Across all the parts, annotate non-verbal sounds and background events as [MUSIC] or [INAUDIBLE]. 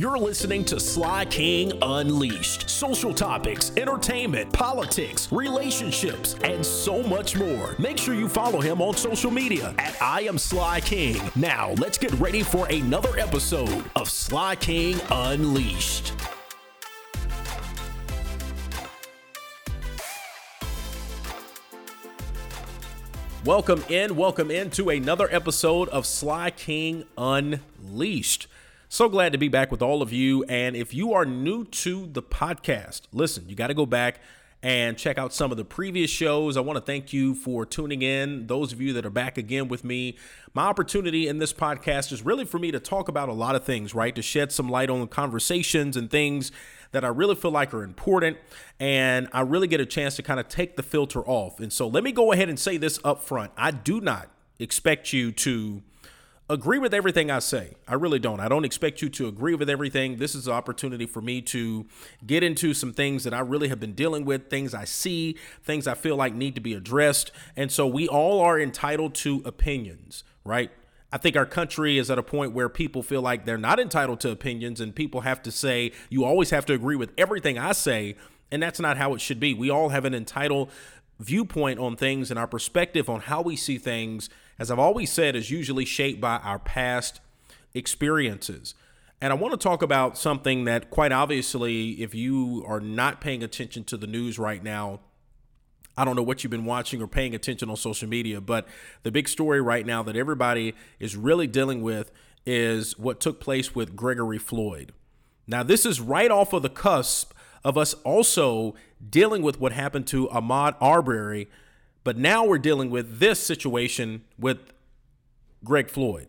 You're listening to Sly King Unleashed. Social topics, entertainment, politics, relationships, and so much more. Make sure you follow him on social media at I am Sly King. Now, let's get ready for another episode of Sly King Unleashed. Welcome in, welcome in to another episode of Sly King Unleashed. So glad to be back with all of you. And if you are new to the podcast, listen, you got to go back and check out some of the previous shows. I want to thank you for tuning in. Those of you that are back again with me, my opportunity in this podcast is really for me to talk about a lot of things, right? To shed some light on conversations and things that I really feel like are important. And I really get a chance to kind of take the filter off. And so let me go ahead and say this up front I do not expect you to agree with everything I say. I really don't. I don't expect you to agree with everything. This is an opportunity for me to get into some things that I really have been dealing with, things I see, things I feel like need to be addressed. And so we all are entitled to opinions, right? I think our country is at a point where people feel like they're not entitled to opinions and people have to say, you always have to agree with everything I say. And that's not how it should be. We all have an entitled viewpoint on things and our perspective on how we see things as I've always said, is usually shaped by our past experiences. And I want to talk about something that, quite obviously, if you are not paying attention to the news right now, I don't know what you've been watching or paying attention on social media, but the big story right now that everybody is really dealing with is what took place with Gregory Floyd. Now, this is right off of the cusp of us also dealing with what happened to Ahmaud Arbery but now we're dealing with this situation with Greg Floyd.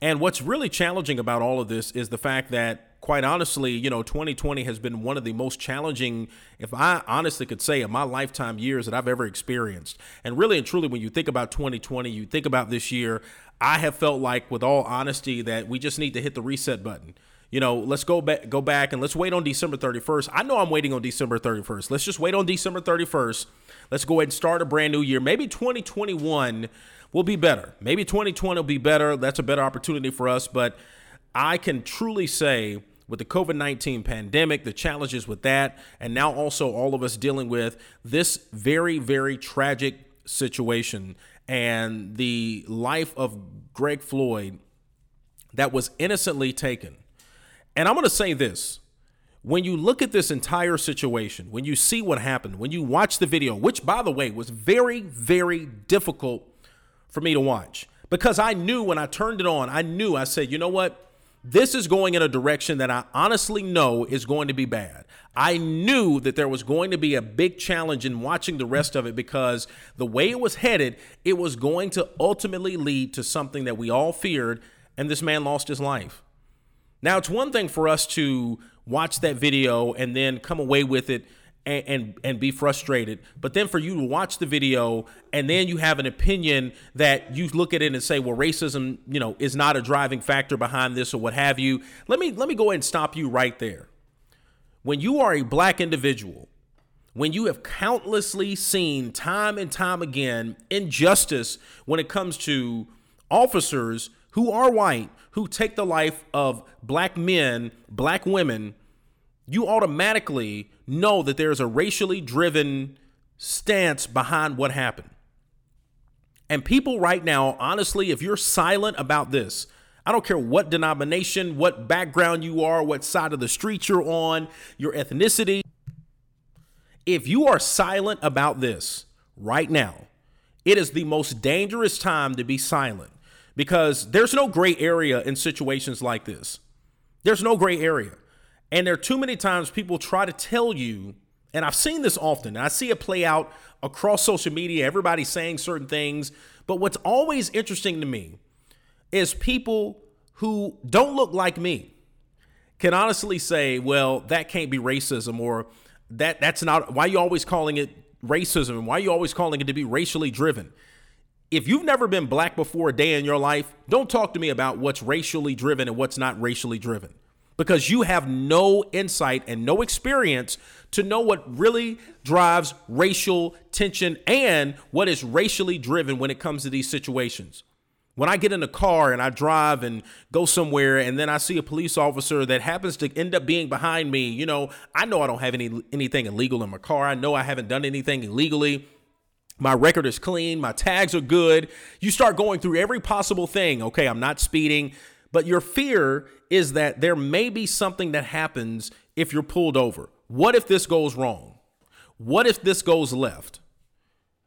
And what's really challenging about all of this is the fact that, quite honestly, you know, 2020 has been one of the most challenging, if I honestly could say, of my lifetime years that I've ever experienced. And really and truly, when you think about 2020, you think about this year, I have felt like, with all honesty, that we just need to hit the reset button you know, let's go back go back and let's wait on December 31st. I know I'm waiting on December 31st. Let's just wait on December 31st Let's go ahead and start a brand new year. Maybe 2021 will be better. Maybe 2020 will be better. That's a better opportunity for us. But I can truly say, with the COVID 19 pandemic, the challenges with that, and now also all of us dealing with this very, very tragic situation and the life of Greg Floyd that was innocently taken. And I'm going to say this when you look at this entire situation, when you see what happened, when you watch the video, which by the way was very, very difficult for me to watch because I knew when I turned it on, I knew, I said, you know what? This is going in a direction that I honestly know is going to be bad. I knew that there was going to be a big challenge in watching the rest of it because the way it was headed, it was going to ultimately lead to something that we all feared, and this man lost his life. Now, it's one thing for us to watch that video and then come away with it and, and, and be frustrated. But then for you to watch the video and then you have an opinion that you look at it and say, well, racism, you know, is not a driving factor behind this or what have you. Let me let me go ahead and stop you right there. When you are a black individual, when you have countlessly seen time and time again injustice when it comes to officers who are white, who take the life of black men, black women, you automatically know that there's a racially driven stance behind what happened. And people right now, honestly, if you're silent about this, I don't care what denomination, what background you are, what side of the street you're on, your ethnicity. If you are silent about this right now, it is the most dangerous time to be silent because there's no gray area in situations like this. There's no gray area. And there are too many times people try to tell you, and I've seen this often, I see it play out across social media, everybody's saying certain things. But what's always interesting to me is people who don't look like me can honestly say, well, that can't be racism or that that's not why you always calling it racism and why you always calling it to be racially driven. If you've never been black before a day in your life, don't talk to me about what's racially driven and what's not racially driven because you have no insight and no experience to know what really drives racial tension and what is racially driven when it comes to these situations. When I get in a car and I drive and go somewhere and then I see a police officer that happens to end up being behind me, you know, I know I don't have any anything illegal in my car. I know I haven't done anything illegally. My record is clean, my tags are good. You start going through every possible thing. Okay, I'm not speeding, but your fear is that there may be something that happens if you're pulled over. What if this goes wrong? What if this goes left?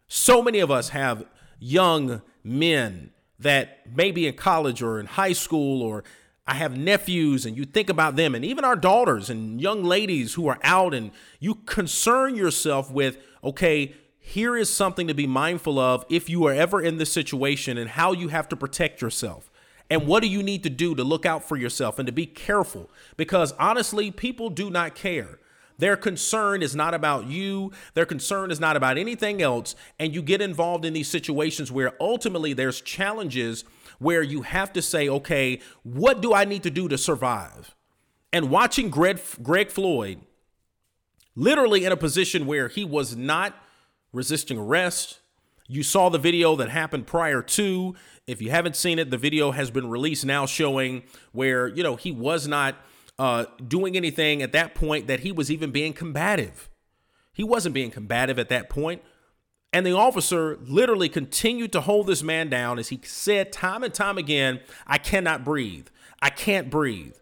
So many of us have young men that may be in college or in high school, or I have nephews, and you think about them, and even our daughters and young ladies who are out, and you concern yourself with, okay, here is something to be mindful of if you are ever in this situation and how you have to protect yourself. And what do you need to do to look out for yourself and to be careful? Because honestly, people do not care. Their concern is not about you. Their concern is not about anything else. And you get involved in these situations where ultimately there's challenges where you have to say, okay, what do I need to do to survive? And watching Greg, Greg Floyd literally in a position where he was not resisting arrest. You saw the video that happened prior to. If you haven't seen it, the video has been released now showing where, you know, he was not uh, doing anything at that point that he was even being combative. He wasn't being combative at that point. And the officer literally continued to hold this man down as he said time and time again, I cannot breathe. I can't breathe.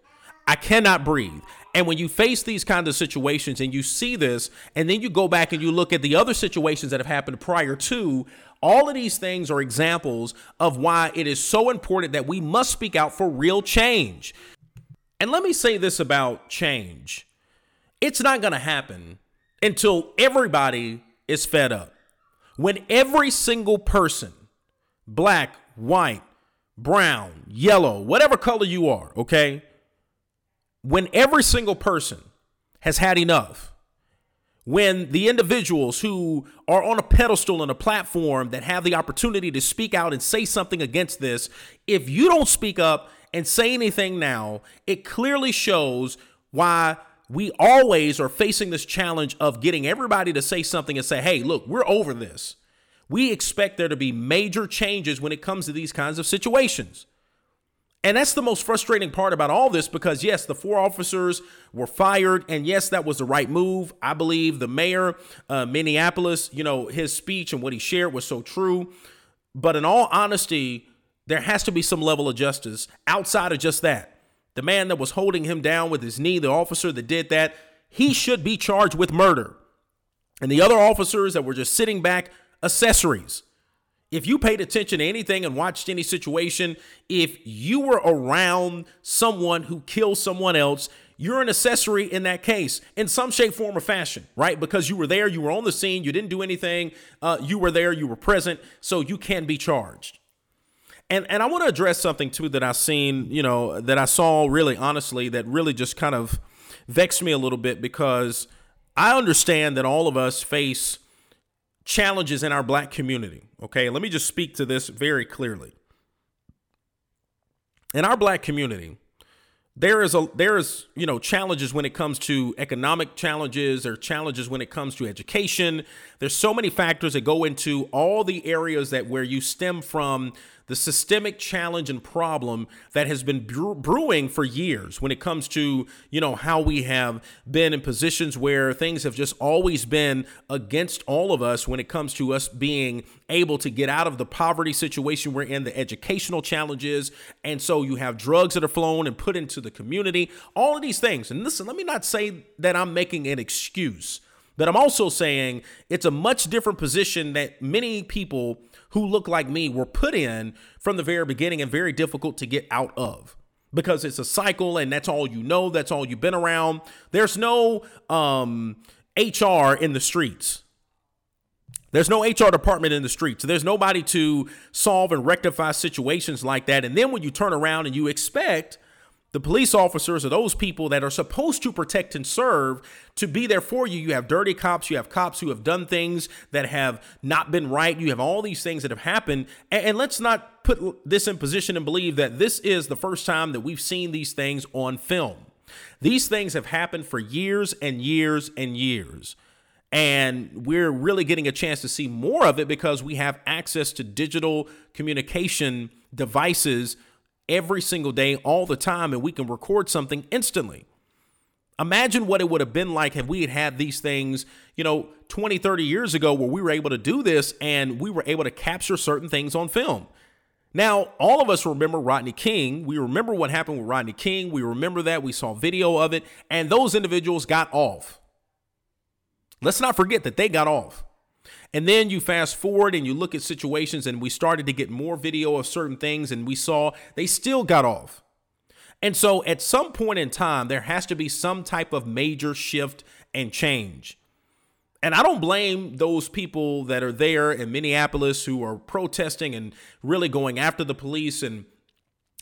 I cannot breathe. And when you face these kinds of situations and you see this, and then you go back and you look at the other situations that have happened prior to, all of these things are examples of why it is so important that we must speak out for real change. And let me say this about change it's not going to happen until everybody is fed up. When every single person, black, white, brown, yellow, whatever color you are, okay? When every single person has had enough, when the individuals who are on a pedestal and a platform that have the opportunity to speak out and say something against this, if you don't speak up and say anything now, it clearly shows why we always are facing this challenge of getting everybody to say something and say, hey, look, we're over this. We expect there to be major changes when it comes to these kinds of situations. And that's the most frustrating part about all this because, yes, the four officers were fired. And yes, that was the right move. I believe the mayor, uh, Minneapolis, you know, his speech and what he shared was so true. But in all honesty, there has to be some level of justice outside of just that. The man that was holding him down with his knee, the officer that did that, he should be charged with murder. And the other officers that were just sitting back, accessories. If you paid attention to anything and watched any situation, if you were around someone who killed someone else, you're an accessory in that case in some shape, form, or fashion, right? Because you were there, you were on the scene, you didn't do anything, uh, you were there, you were present, so you can be charged. And and I want to address something too that I seen, you know, that I saw really honestly that really just kind of vexed me a little bit because I understand that all of us face challenges in our black community. Okay, let me just speak to this very clearly. In our black community, there is a there is you know challenges when it comes to economic challenges or challenges when it comes to education there's so many factors that go into all the areas that where you stem from the systemic challenge and problem that has been brewing for years when it comes to you know how we have been in positions where things have just always been against all of us when it comes to us being able to get out of the poverty situation we're in the educational challenges and so you have drugs that are flown and put into the community all of these things. And listen let me not say that i'm making an excuse but i'm also saying it's a much different position that many people who look like me were put in from the very beginning and very difficult to get out of. Because it's a cycle and that's all you know that's all you've been around. There's no um, hr in the streets. There's no hr department in the streets. There's nobody to solve and rectify situations like that. And then when you turn around and you expect the police officers are those people that are supposed to protect and serve to be there for you. You have dirty cops, you have cops who have done things that have not been right. You have all these things that have happened. And, and, let's not put this in position and believe that this is the first time that we've seen these things on film. These things have happened for years and years and years. And we're really getting a chance to see more of it because we have access to digital communication devices every single day, all the time, and we can record something instantly. Imagine what it would have been like if we had had these things, you know, 20, 30 years ago where we were able to do this and we were able to capture certain things on film. Now, all of us remember Rodney King. We remember what happened with Rodney King. We remember that. We saw video of it, and those individuals got off. Let's not forget that they got off. And then you fast forward and you look at situations, and we started to get more video of certain things, and we saw they still got off. And so at some point in time, there has to be some type of major shift and change. And I don't blame those people that are there in Minneapolis who are protesting and really going after the police and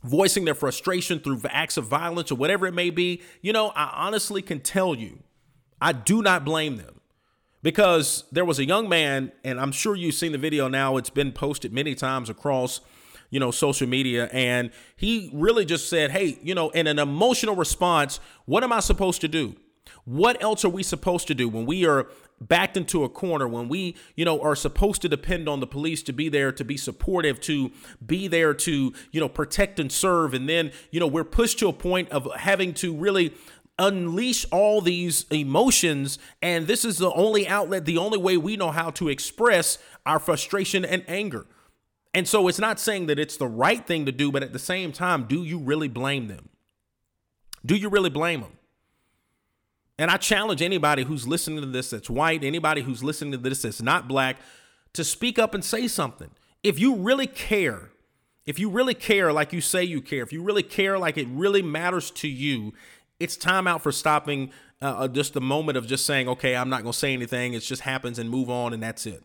voicing their frustration through acts of violence or whatever it may be. You know, I honestly can tell you, I do not blame them because there was a young man, and I'm sure you've seen the video now, it's been posted many times across you know, social media. And he really just said, Hey, you know, in an emotional response, what am I supposed to do? What else are we supposed to do when we are backed into a corner when we you know are supposed to depend on the police to be there to be supportive to be there to you know protect and serve and then you know we're pushed to a point of having to really unleash all these emotions and this is the only outlet the only way we know how to express our frustration and anger. And so it's not saying that it's the right thing to do but at the same time do you really blame them? Do you really blame them and I challenge anybody who's listening to this that's white, anybody who's listening to this that's not black, to speak up and say something. If you really care, if you really care like you say you care, if you really care like it really matters to you, it's time out for stopping uh, uh just the moment of just saying, okay, I'm not going to say anything. It just happens and move on and that's it.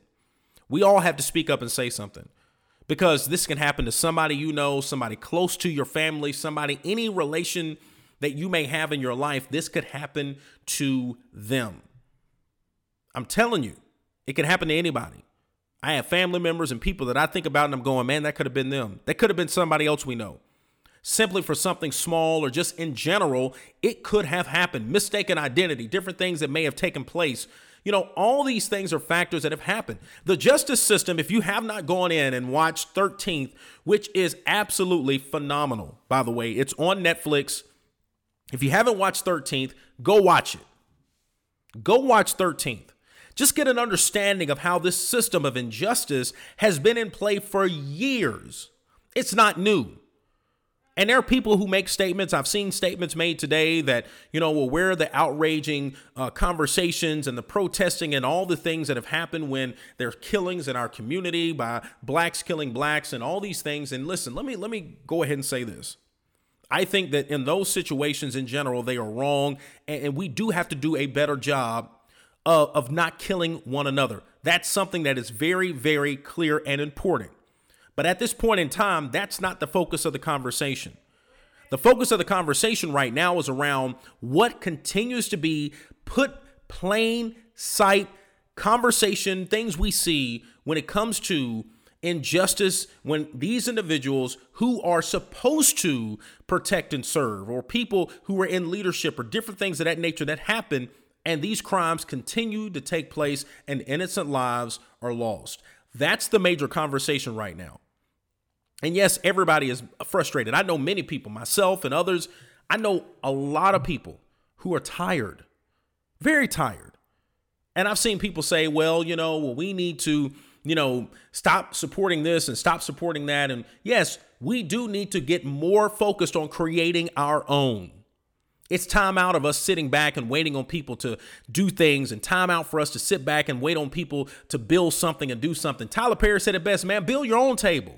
We all have to speak up and say something because this can happen to somebody you know, somebody close to your family, somebody, any relation that you may have in your life, this could happen to them. I'm telling you, it could happen to anybody. I have family members and people that I think about and I'm going, man, that could have been them. That could have been somebody else we know. Simply for something small or just in general, it could have happened. Mistaken identity, different things that may have taken place. You know, all these things are factors that have happened. The justice system, if you have not gone in and watched 13th, which is absolutely phenomenal, by the way, it's on Netflix. If you haven't watched 13th, go watch it. Go watch 13th. Just get an understanding of how this system of injustice has been in play for years. It's not new. And there are people who make statements. I've seen statements made today that, you know, well, where are the outraging uh, conversations and the protesting and all the things that have happened when there's killings in our community by blacks killing blacks and all these things. And listen, let me let me go ahead and say this. I think that in those situations in general, they are wrong. And, we do have to do a better job of, of not killing one another. That's something that is very, very clear and important. But at this point in time, that's not the focus of the conversation. The focus of the conversation right now is around what continues to be put plain sight conversation, things we see when it comes to injustice when these individuals who are supposed to protect and serve, or people who are in leadership, or different things of that nature that happen, and these crimes continue to take place and innocent lives are lost. That's the major conversation right now. And yes, everybody is frustrated. I know many people, myself and others, I know a lot of people who are tired, very tired. And I've seen people say, well, you know, well, we need to you know, stop supporting this and stop supporting that. And yes, we do need to get more focused on creating our own. It's time out of us sitting back and waiting on people to do things and time out for us to sit back and wait on people to build something and do something. Tyler Perry said it best, man, build your own table.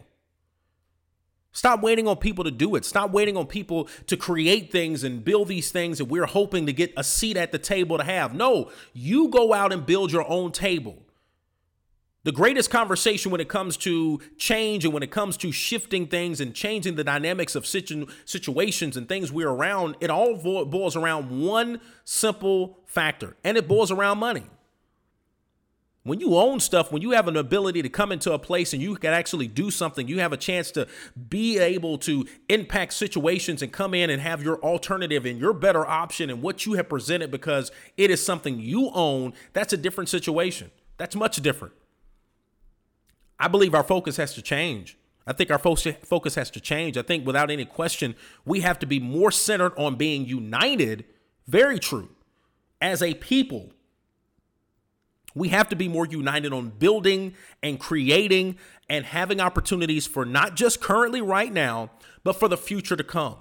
Stop waiting on people to do it. Stop waiting on people to create things and build these things that we're hoping to get a seat at the table to have. No, you go out and build your own table. The greatest conversation when it comes to change and when it comes to shifting things and changing the dynamics of situ- situations and things we're around, it all boils around one simple factor, and it boils around money. When you own stuff, when you have an ability to come into a place and you can actually do something, you have a chance to be able to impact situations and come in and have your alternative and your better option and what you have presented because it is something you own, that's a different situation. That's much different. I believe our focus has to change. I think our focus has to change. I think without any question, we have to be more centered on being united. Very true. As a people, we have to be more united on building and creating and having opportunities for not just currently right now, but for the future to come.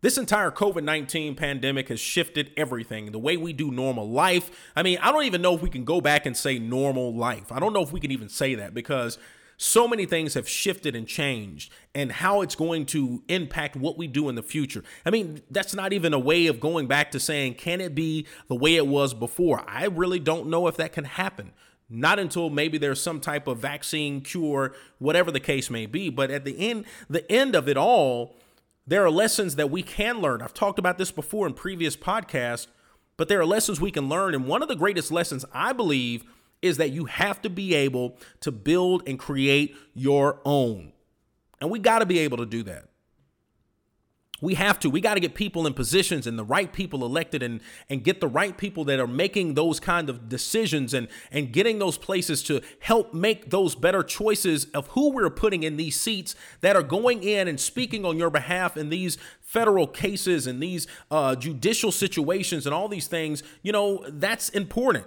This entire COVID 19 pandemic has shifted everything, the way we do normal life. I mean, I don't even know if we can go back and say normal life. I don't know if we can even say that because so many things have shifted and changed and how it's going to impact what we do in the future. I mean, that's not even a way of going back to saying, can it be the way it was before? I really don't know if that can happen. Not until maybe there's some type of vaccine, cure, whatever the case may be. But at the end, the end of it all, there are lessons that we can learn. I've talked about this before in previous podcasts, but there are lessons we can learn. And one of the greatest lessons I believe is that you have to be able to build and create your own. And we got to be able to do that. We have to. We got to get people in positions and the right people elected and and get the right people that are making those kind of decisions and and getting those places to help make those better choices of who we're putting in these seats that are going in and speaking on your behalf in these federal cases and these uh, judicial situations and all these things. You know that's important.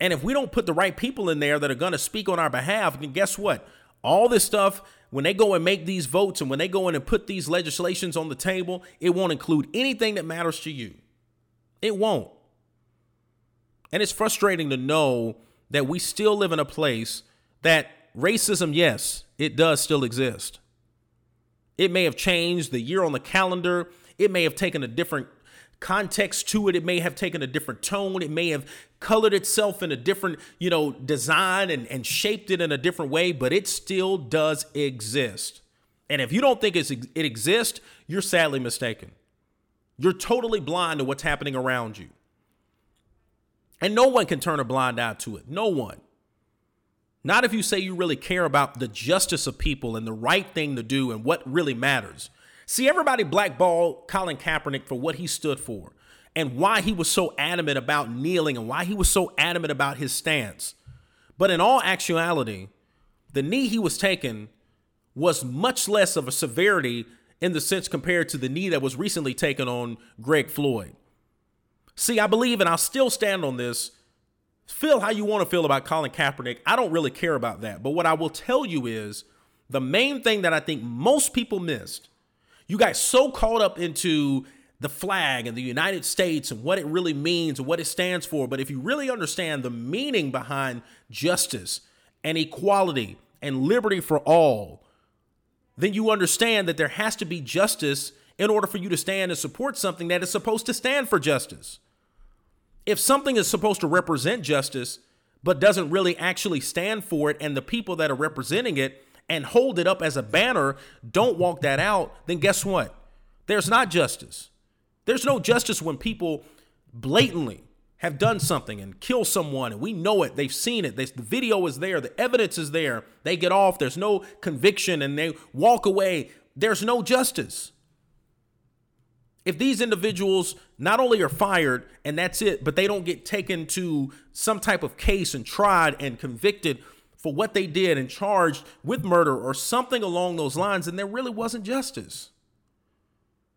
And if we don't put the right people in there that are going to speak on our behalf, then guess what? All this stuff when they go and make these votes and when they go in and put these legislations on the table, it won't include anything that matters to you. It won't. And it's frustrating to know that we still live in a place that racism, yes, it does still exist. It may have changed the year on the calendar. It may have taken a different context to it. It may have taken a different tone. It may have colored itself in a different, you know, design and, and shaped it in a different way, but it still does exist. And if you don't think it's, it exists, you're sadly mistaken. You're totally blind to what's happening around you. And no one can turn a blind eye to it. No one. Not if you say you really care about the justice of people and the right thing to do and what really matters. See, everybody blackballed Colin Kaepernick for what he stood for and why he was so adamant about kneeling and why he was so adamant about his stance. But in all actuality, the knee he was taking was much less of a severity in the sense compared to the knee that was recently taken on Greg Floyd. See, I believe, and I'll still stand on this. Feel how you want to feel about Colin Kaepernick. I don't really care about that. But what I will tell you is the main thing that I think most people missed you guys so caught up into the flag and the United States and what it really means and what it stands for. But if you really understand the meaning behind justice and equality and liberty for all, then you understand that there has to be justice in order for you to stand and support something that is supposed to stand for justice. If something is supposed to represent justice, but doesn't really actually stand for it, and the people that are representing it and hold it up as a banner, don't walk that out, then guess what? There's not justice. There's no justice when people blatantly have done something and kill someone and we know it. They've seen it. They, the video is there. The evidence is there. They get off. There's no conviction and they walk away. There's no justice. If these individuals not only are fired and that's it but they don't get taken to some type of case and tried and convicted for what they did and charged with murder or something along those lines, and there really wasn't justice.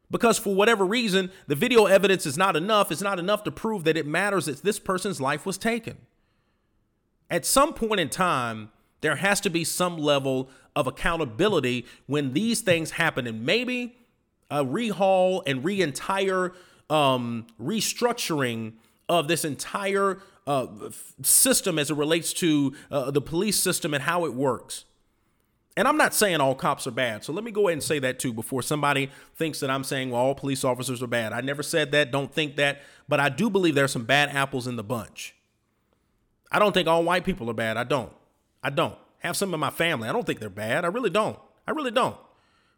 Because for whatever reason, the video evidence is not enough. It's not enough to prove that it matters that this person's life was taken. At some point in time, there has to be some level of accountability when these things happen. And maybe a rehaul and re entire um, restructuring of this entire uh, system as it relates to uh, the police system and how it works. And I'm not saying all cops are bad. So let me go ahead and say that too before somebody thinks that I'm saying, well, all police officers are bad. I never said that. Don't think that. But I do believe there are some bad apples in the bunch. I don't think all white people are bad. I don't. I don't. Have some in my family. I don't think they're bad. I really don't. I really don't.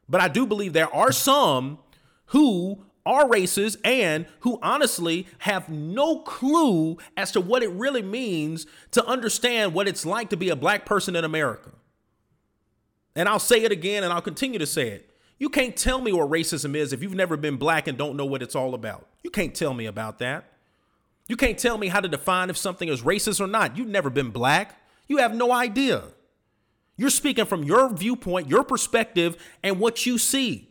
But I do believe there are some who are racist and who honestly have no clue as to what it really means to understand what it's like to be a black person in America. And I'll say it again and I'll continue to say it. You can't tell me what racism is if you've never been black and don't know what it's all about. You can't tell me about that. You can't tell me how to define if something is racist or not. You've never been black. You have no idea. You're speaking from your viewpoint, your perspective, and what you see.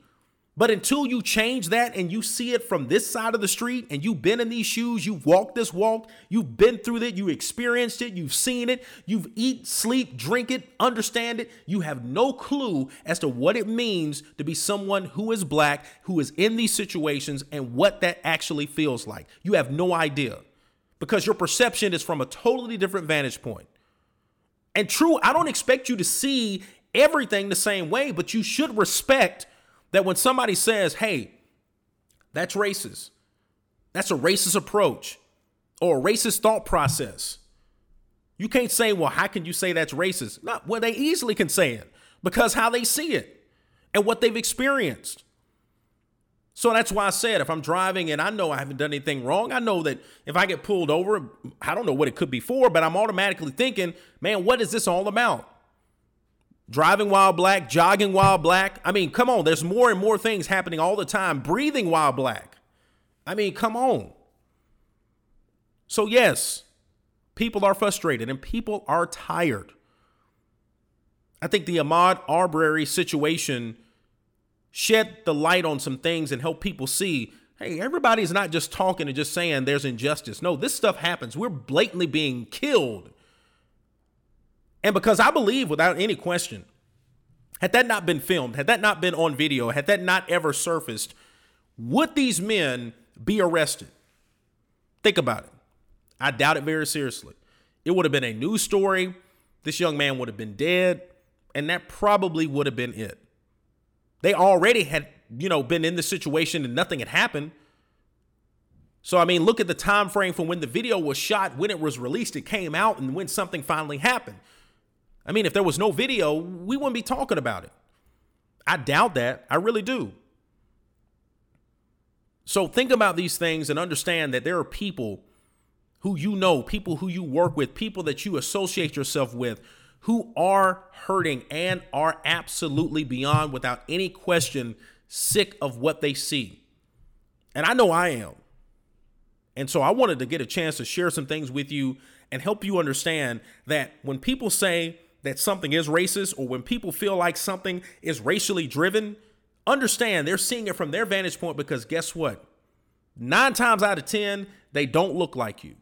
But until you change that and you see it from this side of the street and you've been in these shoes, you've walked this walk, you've been through it, you experienced it, you've seen it, you've eat, sleep, drink it, understand it, you have no clue as to what it means to be someone who is black, who is in these situations and what that actually feels like. You have no idea because your perception is from a totally different vantage point. And true, I don't expect you to see everything the same way, but you should respect that when somebody says, hey, that's racist, that's a racist approach or a racist thought process, you can't say, well, how can you say that's racist? Not well, they easily can say it because how they see it and what they've experienced. So that's why I said if I'm driving and I know I haven't done anything wrong, I know that if I get pulled over, I don't know what it could be for, but I'm automatically thinking, man, what is this all about? Driving while black, jogging while black. I mean, come on, there's more and more things happening all the time. Breathing while black. I mean, come on. So, yes, people are frustrated and people are tired. I think the Ahmaud Arbery situation shed the light on some things and help people see hey, everybody's not just talking and just saying there's injustice. No, this stuff happens. We're blatantly being killed and because I believe without any question, had that not been filmed, had that not been on video, had that not ever surfaced, would these men be arrested? Think about it. I doubt it very seriously. It would have been a news story. This young man would have been dead, and that probably would have been it. They already had, you know, been in the situation and nothing had happened. So I mean, look at the time frame from when the video was shot, when it was released, it came out, and when something finally happened. I mean, if there was no video, we wouldn't be talking about it. I doubt that. I really do. So think about these things and understand that there are people who you know, people who you work with, people that you associate yourself with who are hurting and are absolutely beyond, without any question, sick of what they see. And I know I am. And so I wanted to get a chance to share some things with you and help you understand that when people say, that something is racist or when people feel like something is racially driven, understand they're seeing it from their vantage point because guess what? Nine times out of 10, they don't look like you.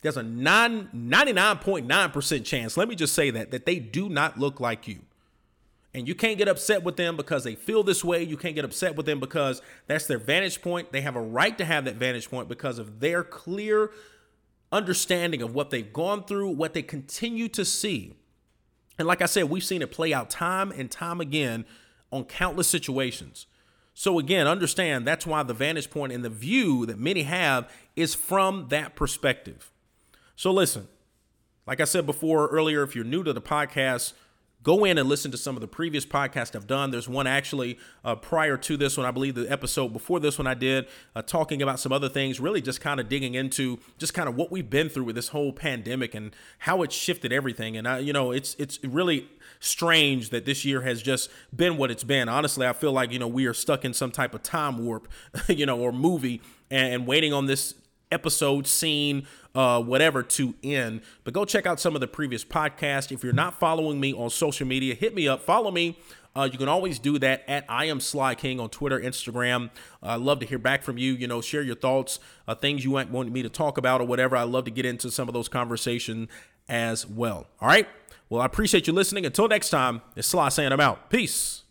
There's a 99.9% chance, let me just say that, that they do not look like you. And you can't get upset with them because they feel this way. You can't get upset with them because that's their vantage point. They have a right to have that vantage point because of their clear understanding of what they've gone through, what they continue to see. And like I said, we've seen it play out time and time again on countless situations. So, again, understand that's why the vantage point and the view that many have is from that perspective. So, listen, like I said before earlier, if you're new to the podcast, go in and listen to some of the previous podcasts I've done. There's one actually uh, prior to this one, I believe the episode before this one I did, uh, talking about some other things, really just kind of digging into just kind of what we've been through with this whole pandemic and how it's shifted everything. And I, you know, it's it's really strange that this year has just been what it's been. Honestly, I feel like you know we are stuck in some type of time warp, [LAUGHS] you know, or movie and waiting on this episode, scene, uh, whatever to end. But go check out some of the previous podcasts. If you're not following me on social media, hit me up, follow me. Uh, you can always do that at I am Sly King on Twitter, Instagram. I uh, love to hear back from you. You know, share your thoughts, uh, things you want, me to talk about, or whatever. I love to get into some of those conversations as well. All right. Well, I appreciate you listening. Until next time, it's Sly saying I'm out. Peace.